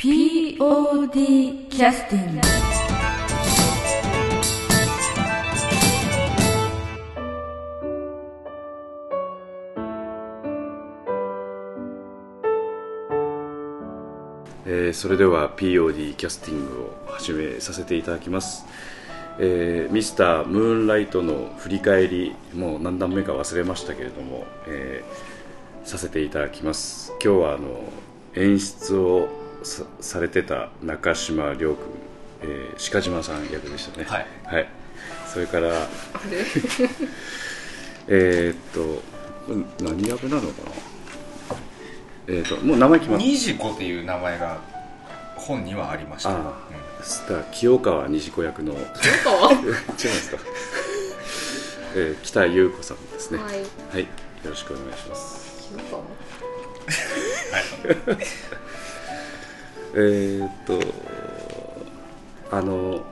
POD キャスティングえーそれでは POD キャスティングを始めさせていただきます、えーミスタームーンライトの振り返りもう何段目か忘れましたけれども、えーさせていただきます。今日はあの演出をさされてた中島亮君、えー鹿島さん役でしたね。はい、それから えーっと何役なのかな？えーっともう名前決まっニジコっていう名前が本にはありました、ああスター清川西子役の。違いますか、えー北優子さんですね。はい。はい、よろしくお願いしますえーっとあの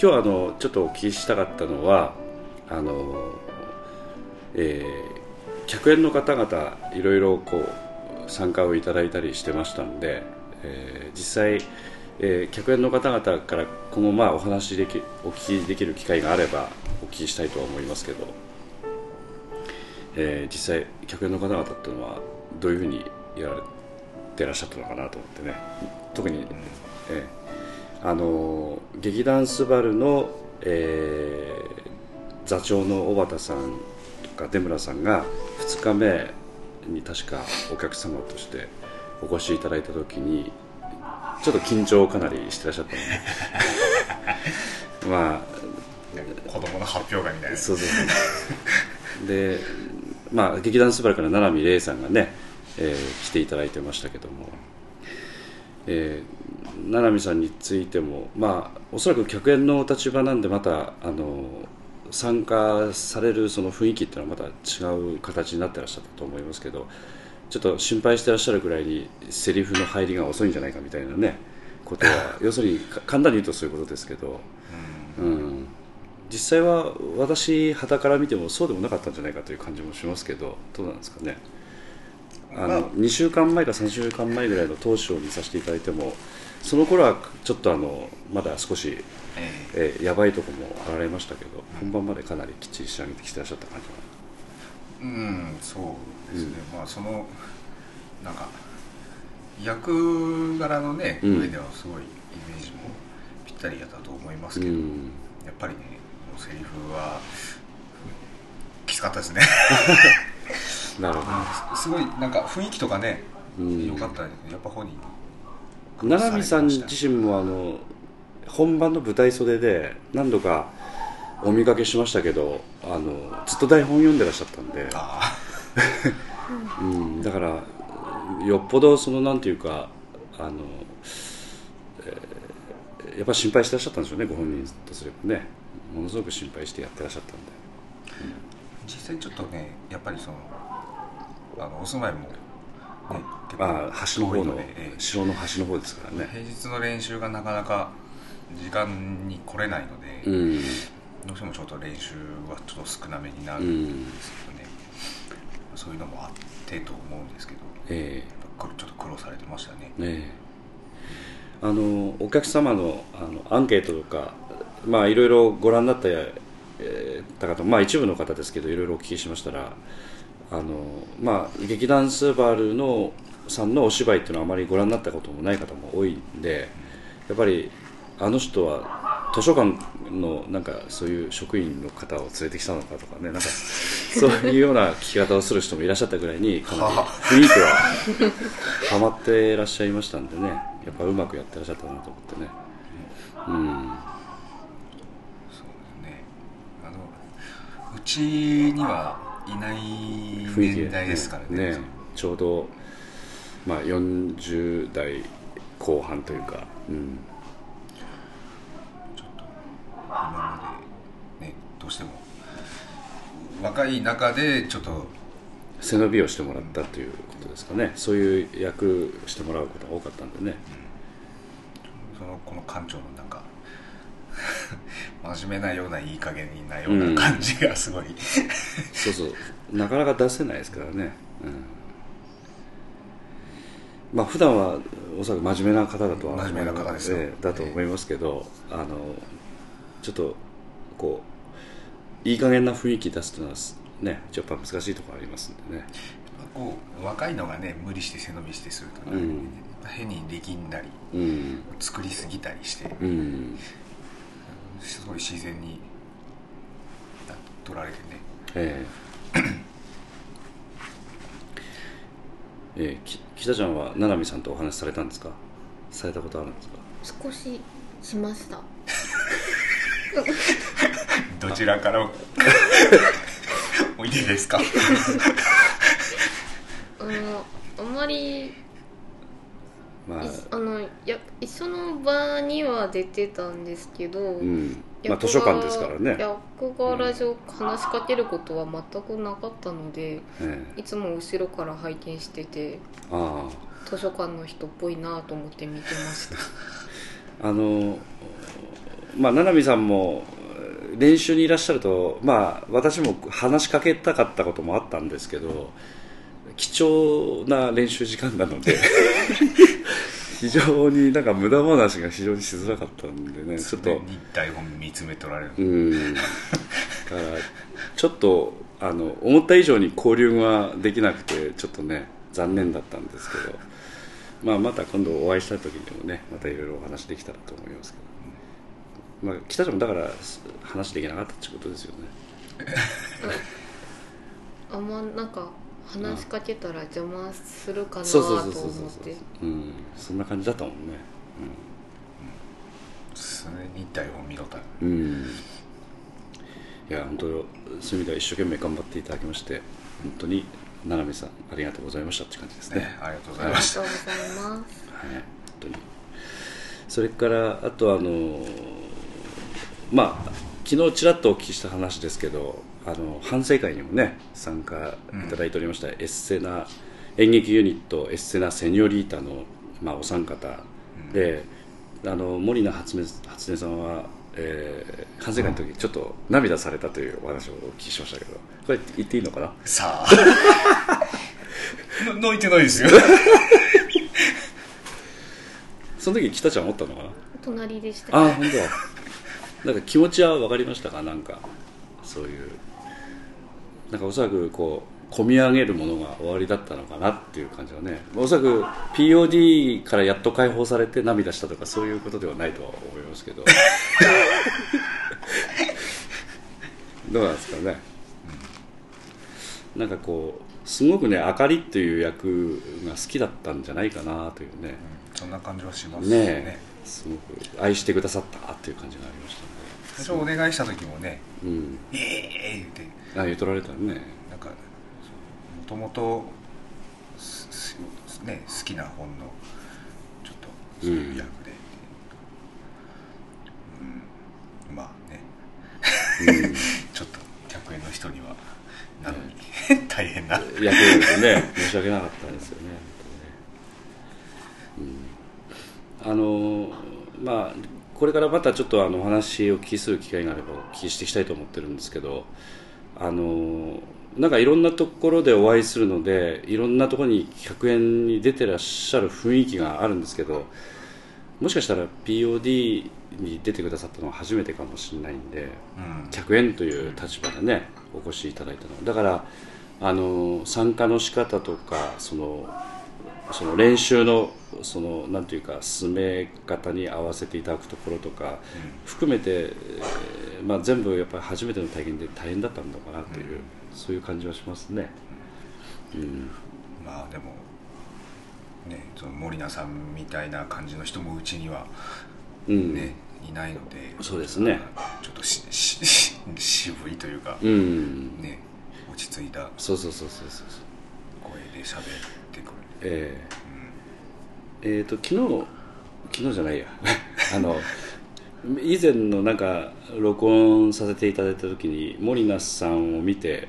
今日あのちょっとお聞きしたかったのはあの、えー客演の方々いろいろこう参加をいただいたりしてましたんで、えー実際、えー客演の方々から今後まあお話しできお聞きできる機会があればお聞きしたいとは思いますけど、えー実際客演の方々っていうのはどういうふうにやられてらっしゃったのかなと思ってね。特に、えーあのー劇団スバルの、えー座長の小畑さんとか出村さんが2日目に確かお客様としてお越しいただいた時にちょっと緊張をかなりしてらっしゃった まあうん子供の発表会みたいな。そうそうそう。でまあ劇団スバルから七海玲さんがね、えー来ていただいてましたけども、えー七海さんについてもまあおそらく客演のお立場なんでまたあの参加されるその雰囲気っていうのはまた違う形になってらっしゃったと思いますけどちょっと心配してらっしゃるぐらいにセリフの入りが遅いんじゃないかみたいなねことは 要するにか簡単に言うとそういうことですけど、うん、実際は私肌から見てもそうでもなかったんじゃないかという感じもしますけどどうなんですかねあの、まあ2週間前か3週間前ぐらいの当初を見させていただいてもその頃はちょっとあのまだ少し、ええ。ーやばいとこもあられましたけど本番までかなりきっちり仕上げてきてらっしゃった感じえうんそうですね、まあそのなんか役柄のね、うん。上ではすごいイメージもぴったりやったと思いますがけど、うん。やっぱりねセリフはきつかったですね なるほすごいなんか雰囲気とかねうん。良かったですね。やっぱ本人ど七海さん自身もあの本番の舞台袖で何度かお見かけしましたけどあのずっと台本読んでらっしゃったんで。あ うん、だからよっぽどそのなんていうかあの、えーやっぱ心配してらっしゃったんでしょうねご本人とすればね。ものすごく心配してやってらっしゃったんで。実際ちょっとねやっぱりそのあのお住まいもねまあ端の方の遠いで。ええ城の端の方ですからね。平日の練習がなかなか時間に来れないので、うん。どうしてもちょっと練習はちょっと少なめになるうん。んですけどね、そういうのもあってと思うんですけどえやっぱちょっと苦労されてましたね。えねえ。あのお客様のあのアンケートとかまあいろいろご覧になった、えー方まあ一部の方ですけどいろいろお聞きしましたらあのまあ劇団スーバルのさんのお芝居っていうのはあまりご覧になったこともない方も多いんでやっぱりあの人は図書館のなんかそういう職員の方を連れてきたのかとかねなんかそういうような聞き方をする人もいらっしゃったぐらいにかなり雰囲気はハマっていらっしゃいましたんでねやっぱうまくやってらっしゃったなと思ってね。うん。うちにはいない雰囲気年代ですからね。ね。ちょうど、まあ、40代後半というか、うん、ちょっと今までねどうしても若い中でちょっと背伸びをしてもらったということですかね。そういう役してもらうことが多かったんでね。そのこの館長のなんか 真面目なような言い加減なような感じがすごい、そうそう。なかなか出せないですからね、まあ普段はおそらく真面目な方だとは真面目な方ですよ。ええだと思いますけど、あのちょっとこういい加減な雰囲気出すというのはねちょっと難しいところありますんでね。こう若いのがね無理して背伸びしてするとね、うん。変に力んだりうん。作りすぎたりして、うんすごい自然にな取られてね。ええ。ええき北ちゃんは七海さんとお話しされたんですか？されたことあるんですか？少ししました。どちらから？おいでですか？あ のあんまりまあ。いあのや一緒の場には出てたんですけど、うん。まあ役図書館ですからね。役柄上話しかけることは全くなかったのでええ。いつも後ろから拝見しててああ。図書館の人っぽいなと思って見てました。あのまあ七海さんもえー練習にいらっしゃるとまあ私も話しかけたかったこともあったんですけど貴重な練習時間なので 非常になんか無駄話が非常にしづらかったんでねちょっと。台本見つめ取られる、うん。だからちょっとあの思った以上に交流ができなくてちょっとね残念だったんですけど、まあ、また今度お会いした時にもねまたいろいろお話できたらと思いますけど、まあ、北ちゃんもだから話できなかったってことですよね。あんまなんか話しかけたら邪魔するかなと思って。うん。そんな感じだったもんね。常に台本見ろたうん、うん、いや本当そういう意味では一生懸命頑張っていただきまして本当に七海さんありがとうございましたって感じですね。ねありがとうござありいました。がとうござい。ますはい、本当に。それからあとあのまあ昨日ちらっとお聞きした話ですけどあの反省会にもね参加いただいておりました、エッセナ演劇ユニットエッセナセニョリータの、まあ、お三方で、あの森名初音初音さんは、えー反省会の時ちょっと涙されたというお話をお聞きしましたけどこれ言っていいのかな？さあ。の泣いてないですよ。その時北ちゃん思ったのかな？隣でした。ああ本当だ。なんか気持ちは分かりましたか？なんかそういうなんかおそらくこう込み上げるものが終わりだったのかなっていう感じはね。おそらく POD からやっと解放されて涙したとかそういうことではないとは思いますけど。どうなんですかね、なんかこうすごくねあかりっていう役が好きだったんじゃないかなというね。そんな感じはしますね。ねえ。すごく愛してくださったっていう感じがありましたね最初お願いした時もねうん「ええ言って。あ言うとられたね。なんかもともとすすね好きな本のちょっとそういう役で、うん。まあね。うん。ちょっと客演の人にはなのに 大変な。役でね。申し訳なかったですよねね、うん、あのまあこれからまたちょっとあのお話をお聞きする機会があればお聞きしていきたいと思ってるんですけどあのなんかいろんなところでお会いするのでいろんなところに客演に出てらっしゃる雰囲気があるんですけどもしかしたら POD に出てくださったのは初めてかもしれないんで、うん。客演という立場でねお越しいただいたの。だからあの参加の仕方とかそのその練習のそのなんていうか進め方に合わせていただくところとか含めて、えーまあ、全部やっぱり初めての体験で大変だったんだかなという、そういう感じはしますね。うん。まあでもねその森名さんみたいな感じの人もうちにはうん。ね、いないのでそうですね。ちょっとししし渋いというか、うん、ね落ち着いたそうそうそうそうそう。声で喋る、えーえーと昨日昨日じゃないや。あの以前のなんか録音させていただいた時に森那さんを見て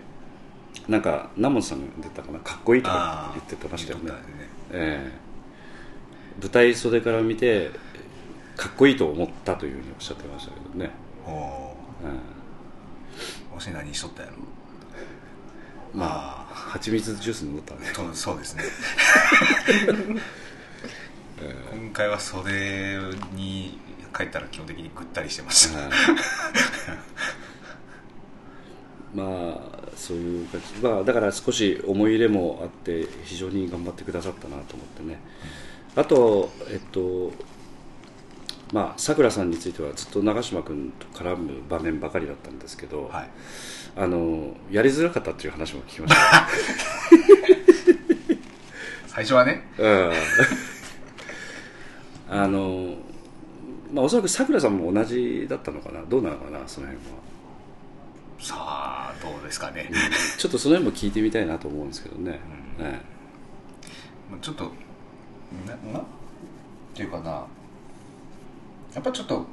なんか南本さんが出たかな？かっこいいとか言ってましたよね。ね。ええ。舞台袖から見てかっこいいと思ったというふうにおっしゃってましたけどね、おおうん。ーわし何しとったやろまあ蜂蜜ジュース飲んだね。とそうですね。え今回は袖に帰ったら基本的にぐったりしてました、はい。まあそういう感じ、まあ、だから少し思い入れもあって非常に頑張ってくださったなと思ってね。あとえっとまあさくらさんについてはずっと長嶋君と絡む場面ばかりだったんですけど、はいあのやりづらかったっていう話も聞きました、最初はね。うん。あのまあおそらくさくらさんも同じだったのかな？どうなのかな？その辺は。さあどうですかね、ちょっとその辺も聞いてみたいなと思うんですけどね、うん。えまあちょっとなな？っていうかな。やっぱちょっと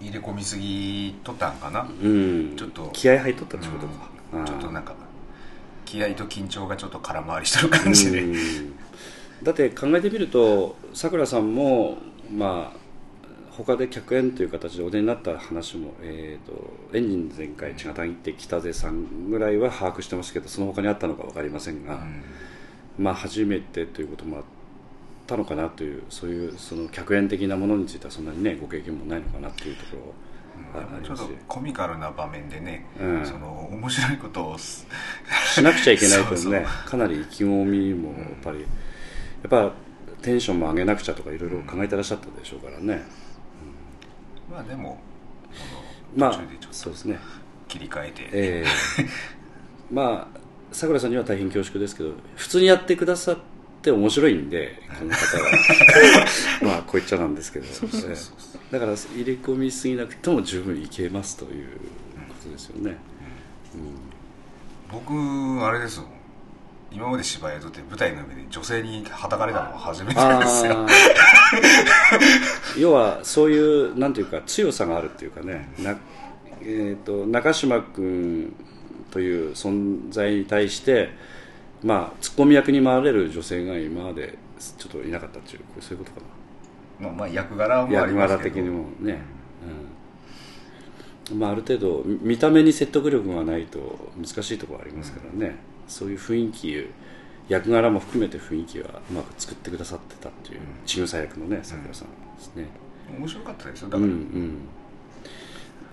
入れ込みすぎとったんかな、えうん。ちょっと。気合入っとったってことか、うん。ちょっとなんか気合と緊張がちょっと空回りしてる感じで、うん。だって考えてみるとさくらさんもまあ他で客演という形でお出になった話も、えー、とエンジン全開千賀谷って北瀬さんぐらいは把握してますけどその他にあったのか分かりませんが、うん。まあ初めてということもあったのかなというそういうその客演的なものについてはそんなにねご経験もないのかなっていうところちょっとコミカルな場面でね、うん。その面白いことをすしなくちゃいけないとね。そうそう。かなり意気込みもやっぱり、やっぱテンションも上げなくちゃとかいろいろ考えてらっしゃったでしょうからね、まあでもまあそうですね切り替えて、ええ。まあさくらさんには大変恐縮ですけど普通にやってくださって面白いんでこの方は まあこう言っちゃなんですけど。だから入れ込みすぎなくても十分いけますということですよね、僕あれですよ。今まで芝居やっとって舞台の上で女性にはたかれたのは初めてですよ。要はそういうなんていうか強さがあるっていうかね。な、えー、と中島君という存在に対してまあツッコミ役に回れる女性が今までちょっといなかったっていうそういうことかまあ、まあ役柄もなありますけど。役柄的にもね、うん。まあ、ある程度み見た目に説得力がないと難しいところありますからね、そういう雰囲気役柄も含めて雰囲気はうまく作ってくださってたっていう千草役のねさくらさんですね、面白かったですよ。だうんから、うん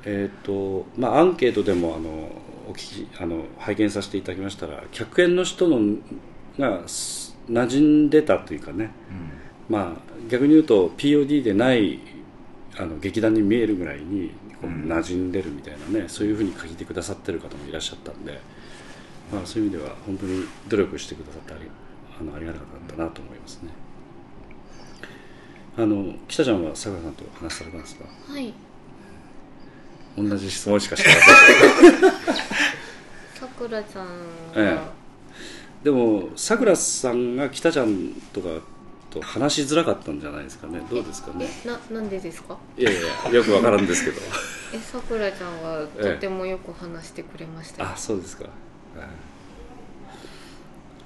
えっ、とまあアンケートでもあのお聞きあの拝見させていただきましたら客演の人のがす馴染んでたというかね。まあ逆に言うと POD でないあの劇団に見えるぐらいに馴染んでるみたいなね、そういうふうに書いてくださってる方もいらっしゃったんで、まあ、そういう意味では本当に努力してくださってありあのありがたかったなと思いますね。あの北ちゃんはさくらさんと話されたんですか？はい同じ質問しかしてません。さくらちゃんえは、でもさくらさんが北ちゃんとかと話しづらかったんじゃないですかね。どうですかね。えななんでですか？いやいやよくわからんですけど。えさくらちゃんはええとてもよく話してくれましたよ、あそうですか、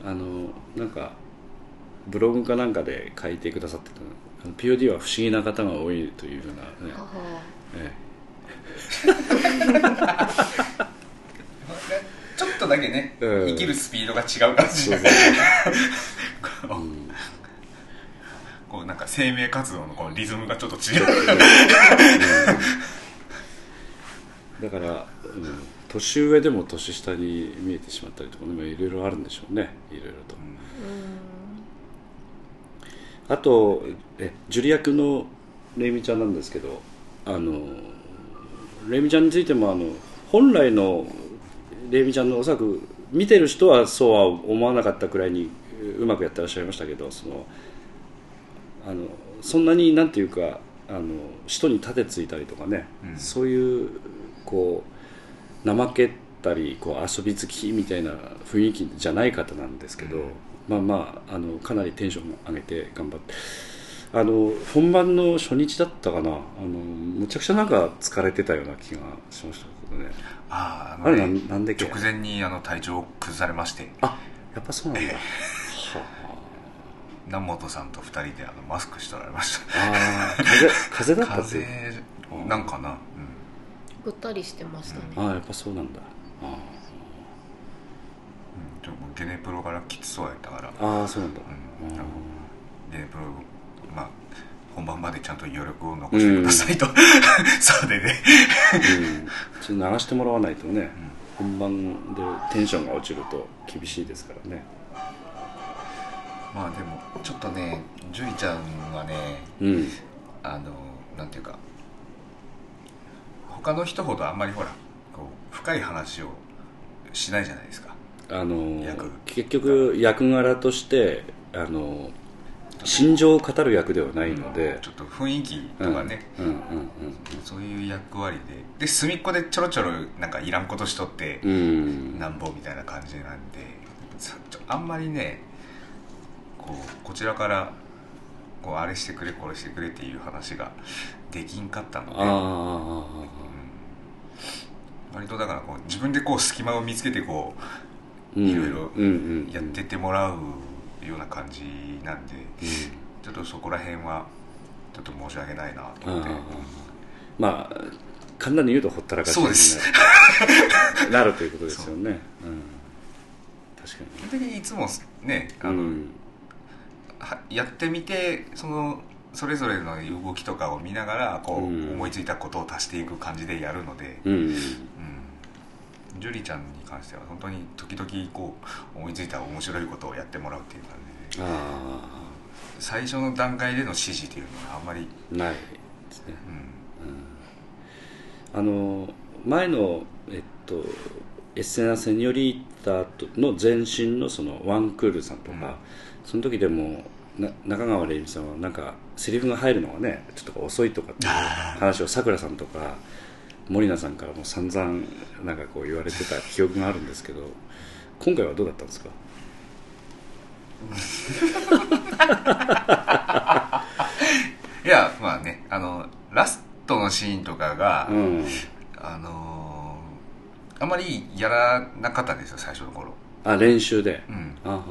あのなんかブログかなんかで書いてくださってた。あの POD は不思議な方が多いというふうなね、ははえちょっとだけね、うん。生きるスピードが違う感えじそうでそうそう、うん。こうなんか生命活動のこのリズムがちょっと違う。だから、うん、年上でも年下に見えてしまったりとかねいろいろあるんでしょうね。いろいろと。あとえジュリ役のレイミちゃんなんですけどあのレイミちゃんについてもあの本来のレイミちゃんのおそらく見てる人はそうは思わなかったくらいにうまくやってらっしゃいましたけどそのあのそんなになんていうかあの人に盾ついたりとかね、うん。そういうこう怠けたりこう遊び好きみたいな雰囲気じゃない方なんですけど、うん。まあまああのかなりテンション上げて頑張ってあの本番の初日だったかな。あのむちゃくちゃなんか疲れてたような気がしましたけどね。あーあれななんで直前にあの体調を崩されまして。あやっぱそうなんだ。は 南本さんと二人であのマスクしておられました。ああー風風だったって風なんかな、うん。ぐったりしてましたね、ああやっぱそうなんだ。あうん、ちょっとゲネプロからきつそうやったから、あああそうなんだ、うんあゲネプロまあ本番までちゃんと余力を残してくださいと、そうでね。うん、ちょっと流してもらわないとね、本番でテンションが落ちると厳しいですからね。まあでもちょっとね樹里ちゃんはねうん。あのなんていうか他の人ほどあんまりほらこう深い話をしないじゃないですか。あの役結局役柄としてあの心情を語る役ではないので。ちょっと雰囲気とかね、うん。うん。そういう役割で。で隅っこでちょろちょろなんかいらんことしとってうん。うんなんぼみたいな感じなんで。あんまりねこうこちらからこうあれしてくれこれしてくれっていう話ができんかったので。ああ割とだからこう自分でこう隙間を見つけてこうん。いろいろうん。うん。うやってってもらうような感じなんでうん。ちょっとそこら辺はちょっと申し訳ないなとあ思って。あまあ簡単に言うとほったらかしになる。ということですよね、う。ん、確か基本的にいつもねあの、にうん。はやってみてそのそれぞれの動きとかを見ながらこう、うん。思いついたことを足していく感じでやるので、うん。うん、樹里ちゃんに関しては本当に時々こう思いついた面白いことをやってもらうっていう感じであ最初の段階での指示っていうのはあんまり、あないですね。うん、あの前のえっとエッセナ・セニョリータの前身のそのワンクールさんとか、うん。その時でもな中川玲美さんはなんかセリフが入るのがねちょっと遅いとかっていう話をさくらさんとか森菜さんからも散々なんかこう言われてた記憶があるんですけど今回はどうだったんですか？いやまあねあのラストのシーンとかが、うん。あのーあんまりやらなかったんですよ最初の頃。あ練習で？うん。あははは。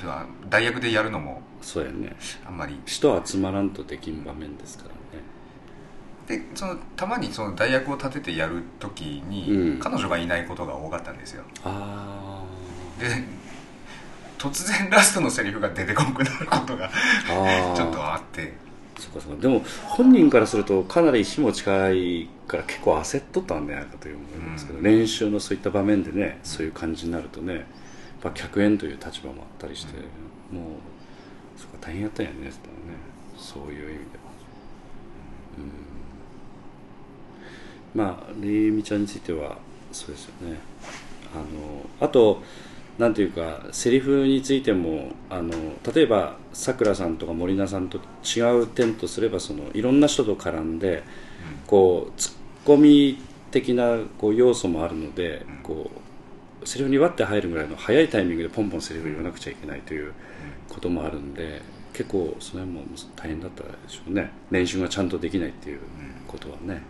では代役でやるのもそうやね。あんまり。人集まらんとできん場面ですからねでそのたまにその代役を立ててやる時に、うん。彼女がいないことが多かったんですよ。あで突然ラストのセリフが出てこなくなることがちょっとあって。そうかそうか。でも本人からするとかなり日も近いから結構焦っとったんじゃないかという思いますけど、うん。練習のそういった場面でねそういう感じになるとねやっぱ客演という立場もあったりして、もうそっか大変やったんやねそしたらね。そういう意味では。うんまありみちゃんについてはそうですよね。あのあとなんていうかセリフについてもあの例えばさくらさんとか森菜さんと違う点とすればそのいろんな人と絡んでこうツッコミ的なこう要素もあるのでこうセリフに割って入るぐらいの早いタイミングでポンポンセリフ言わなくちゃいけないということもあるんで結構その辺も大変だったでしょうね。練習がちゃんとできないっていうことはね、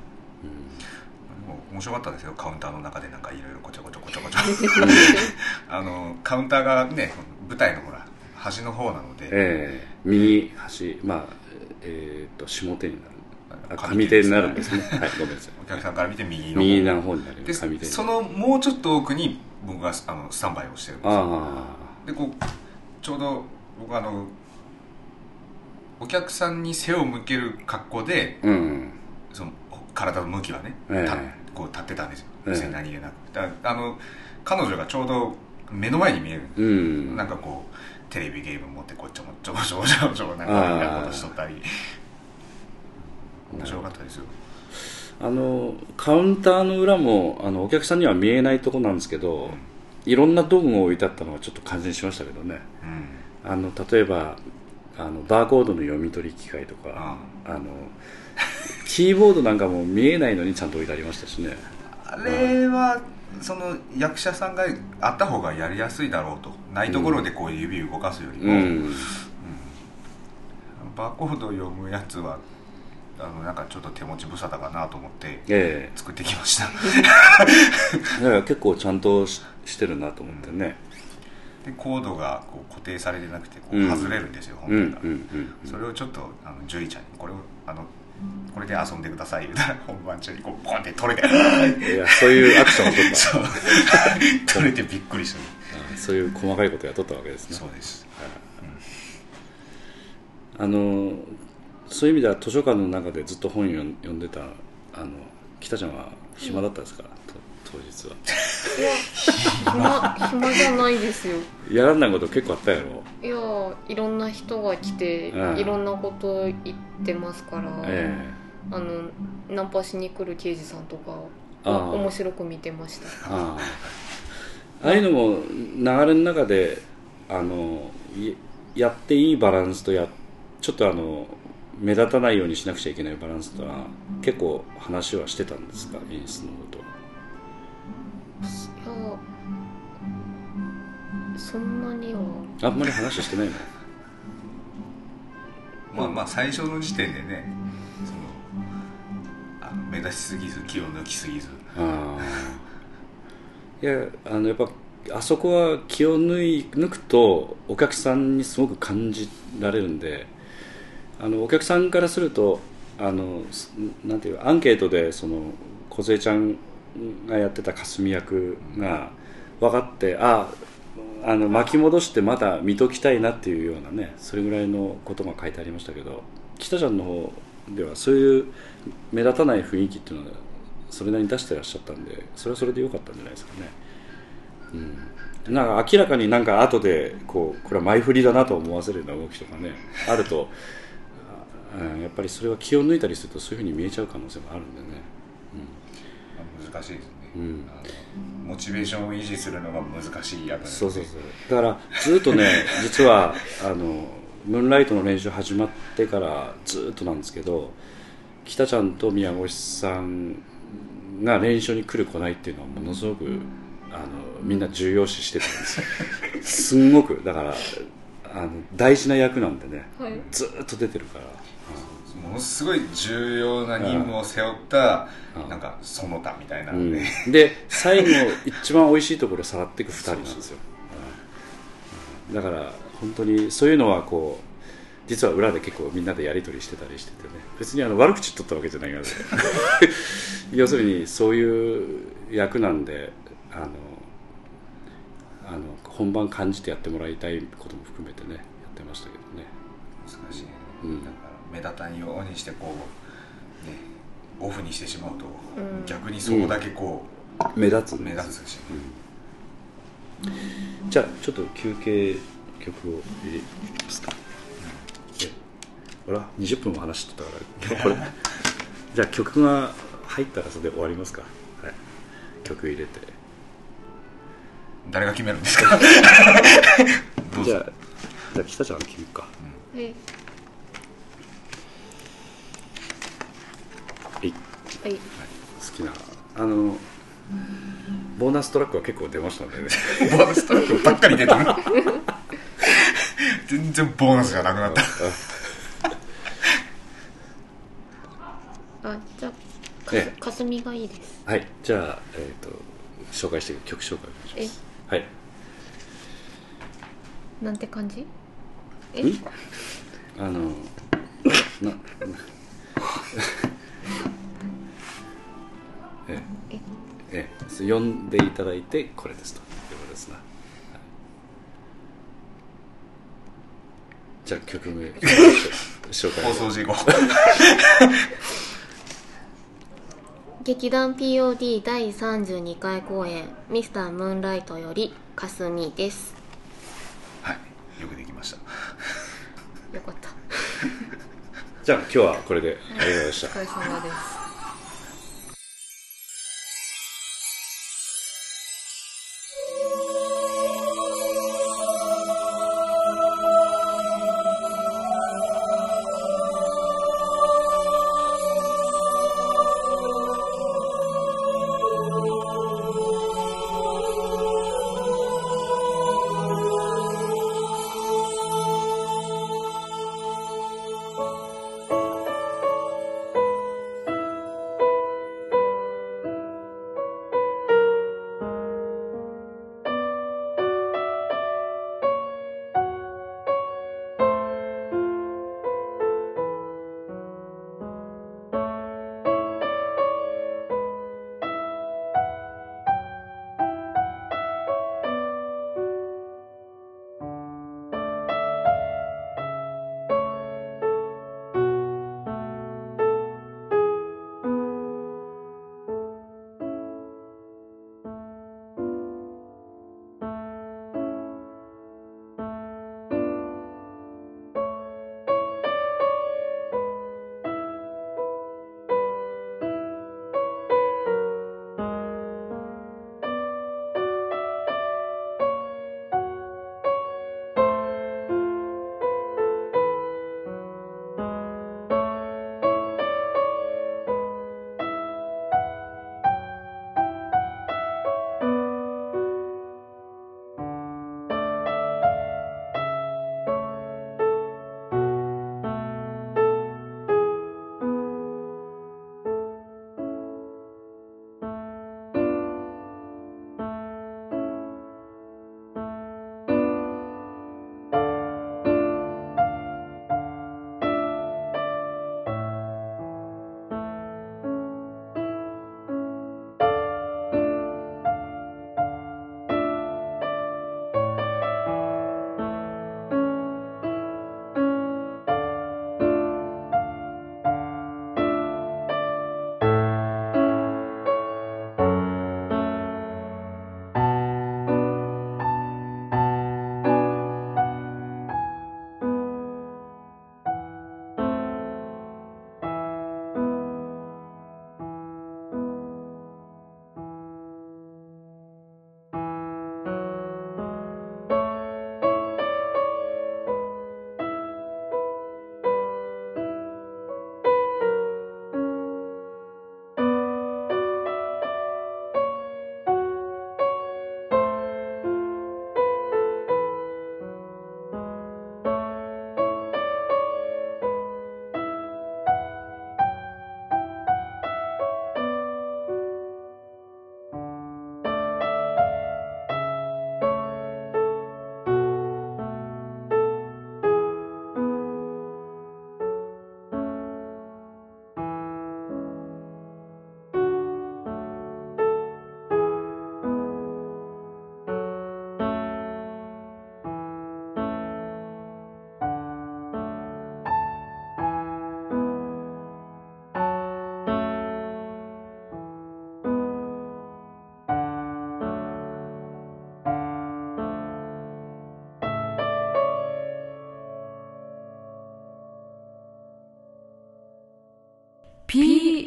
面白かったですよ。カウンターの中でなんかいろいろこちょこちょこちょこちょ あのカウンターがね舞台のほら端の方なので、ええ右端まあえー、と下手になる。あ上上手になるんですね。はいごめんなさい。お客さんから見て右の方。右の方になる。で上手に。なるそのもうちょっと奥に僕があのスタンバイをしてるんですでこうちょうど僕あのお客さんに背を向ける格好であうん。その体の向きはね、ええ。たこう立ってたんですよ。何気なくだあの彼女がちょうど目の前に見える、うん。なんかこうテレビゲーム持ってこうちょこちょこちょこちょこちょこなんかあー。みたいなことしとったり。面白かったですよ。あのカウンターの裏もあのお客さんには見えないとこなんですけど、いろんな道具が置いてあったのはちょっと感心しましたけどね。うん。あの例えばあのバーコードの読み取り機械とかあのキーボードなんかも見えないのにちゃんと置いてありましたしね。あれはその役者さんがあった方がやりやすいだろうとないところでこう指動かすよりも、うん。バーコードを読むやつはあのなんかちょっと手持ち無沙汰かなと思ってえ作ってきました。えだから結構ちゃんとししてるなと思ってね。でコードがこう固定されてなくてこううん。外れるんですよ、うんうん本体が、うん。それをちょっとあのジュイちゃんにこれをあのこれで遊んでください。言うたら本番中にこうポンって取れて。いやそういうアクションを取った。そう。取れてびっくりした。あそういう細かいことをやっとったわけですね。そうです。あのそういう意味では図書館の中でずっと本読ん読んでたあの北ちゃんは暇だったですか、と当日は。いや暇暇じゃないですよ。やらんないこと結構あったやろ。いやいろんな人が来て、うん。いろんなこと言ってますから、えあのナンパしに来る刑事さんとかああ。面白く見てました。えああ。ああいうのも流れの中であのいやっていいバランスとやちょっとあの目立たないようにしなくちゃいけないバランスとは結構話はしてたんですか？演出のことそんなには。あんまり話してないのまあまあ最初の時点でねそのあの目立ちすぎず気を抜きすぎず。ああいやあのやっぱあそこは気を抜い抜くとお客さんにすごく感じられるんであのお客さんからするとあのすなんていうアンケートでその梢ちゃんがやってた霞役が分かってあああの巻き戻してまだ見ときたいなっていうようなねそれぐらいのことが書いてありましたけど北ちゃんの方ではそういう目立たない雰囲気っていうのはそれなりに出してらっしゃったんでそれはそれで良かったんじゃないですかね。うん、なんか明らかになんか後でこうこれは前振りだなと思わせるような動きとかねあると、やっぱりそれは気を抜いたりするとそういうふうに見えちゃう可能性もあるんでね。まあ難しいですね、うん。モチベーションを維持するのが難しい役そうそうそう。だからずっとね 実はあのムーンライトの練習始まってからずっとなんですけど北ちゃんと宮越さんが練習に来る来ないっていうのはものすごくあのみんな重要視してたんですよ。すんごくだからあの大事な役なんでねはい。ずっと出てるから、ものすごい重要な任務を背負ったうん。なんかその他みたいな。うん。ね、で最後一番美味しいところをさらっていく2人なんですよ。うん。だから本当にそういうのはこう実は裏で結構みんなでやり取りしてたりしててね。別にあの悪口取ったわけじゃないからね要するにそういう役なんであのあの本番感じてやってもらいたいことも含めてねやってましたけどね。難しいね、うん目立たんようにしてこうねオフにしてしまうと、うん。逆にそこだけこ目立つう、目立つし、じゃあちょっと休憩曲を入れますか、えほら20分も話してたから。これ じゃあ曲が入ったらそれで終わりますか、はい、曲入れて。誰が決めるんですか？どうぞ。じゃあじゃあ北ちゃん決めるか。はいはいはい。好きなあのボーナストラックは結構出ましたんでね。ボーナストラックばっかり出てる。全然ボーナスじゃなくなった。あじゃあええ。かすみがいいです。はい。じゃあ、えー、と紹介して曲紹介お願いします。はい。なんて感じ？え？ん？あのなえええ。え。え読んでいただいてこれですと。いうことですな、はい。じゃあ曲名 紹介。放送事故。劇団 POD 第32回公演「ミスタームーンライト」より「かすみ」です。はい。よくできました。よかった。じゃあ今日はこれでありがとうござい。ましたお疲れ様です「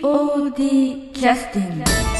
POD キャスティング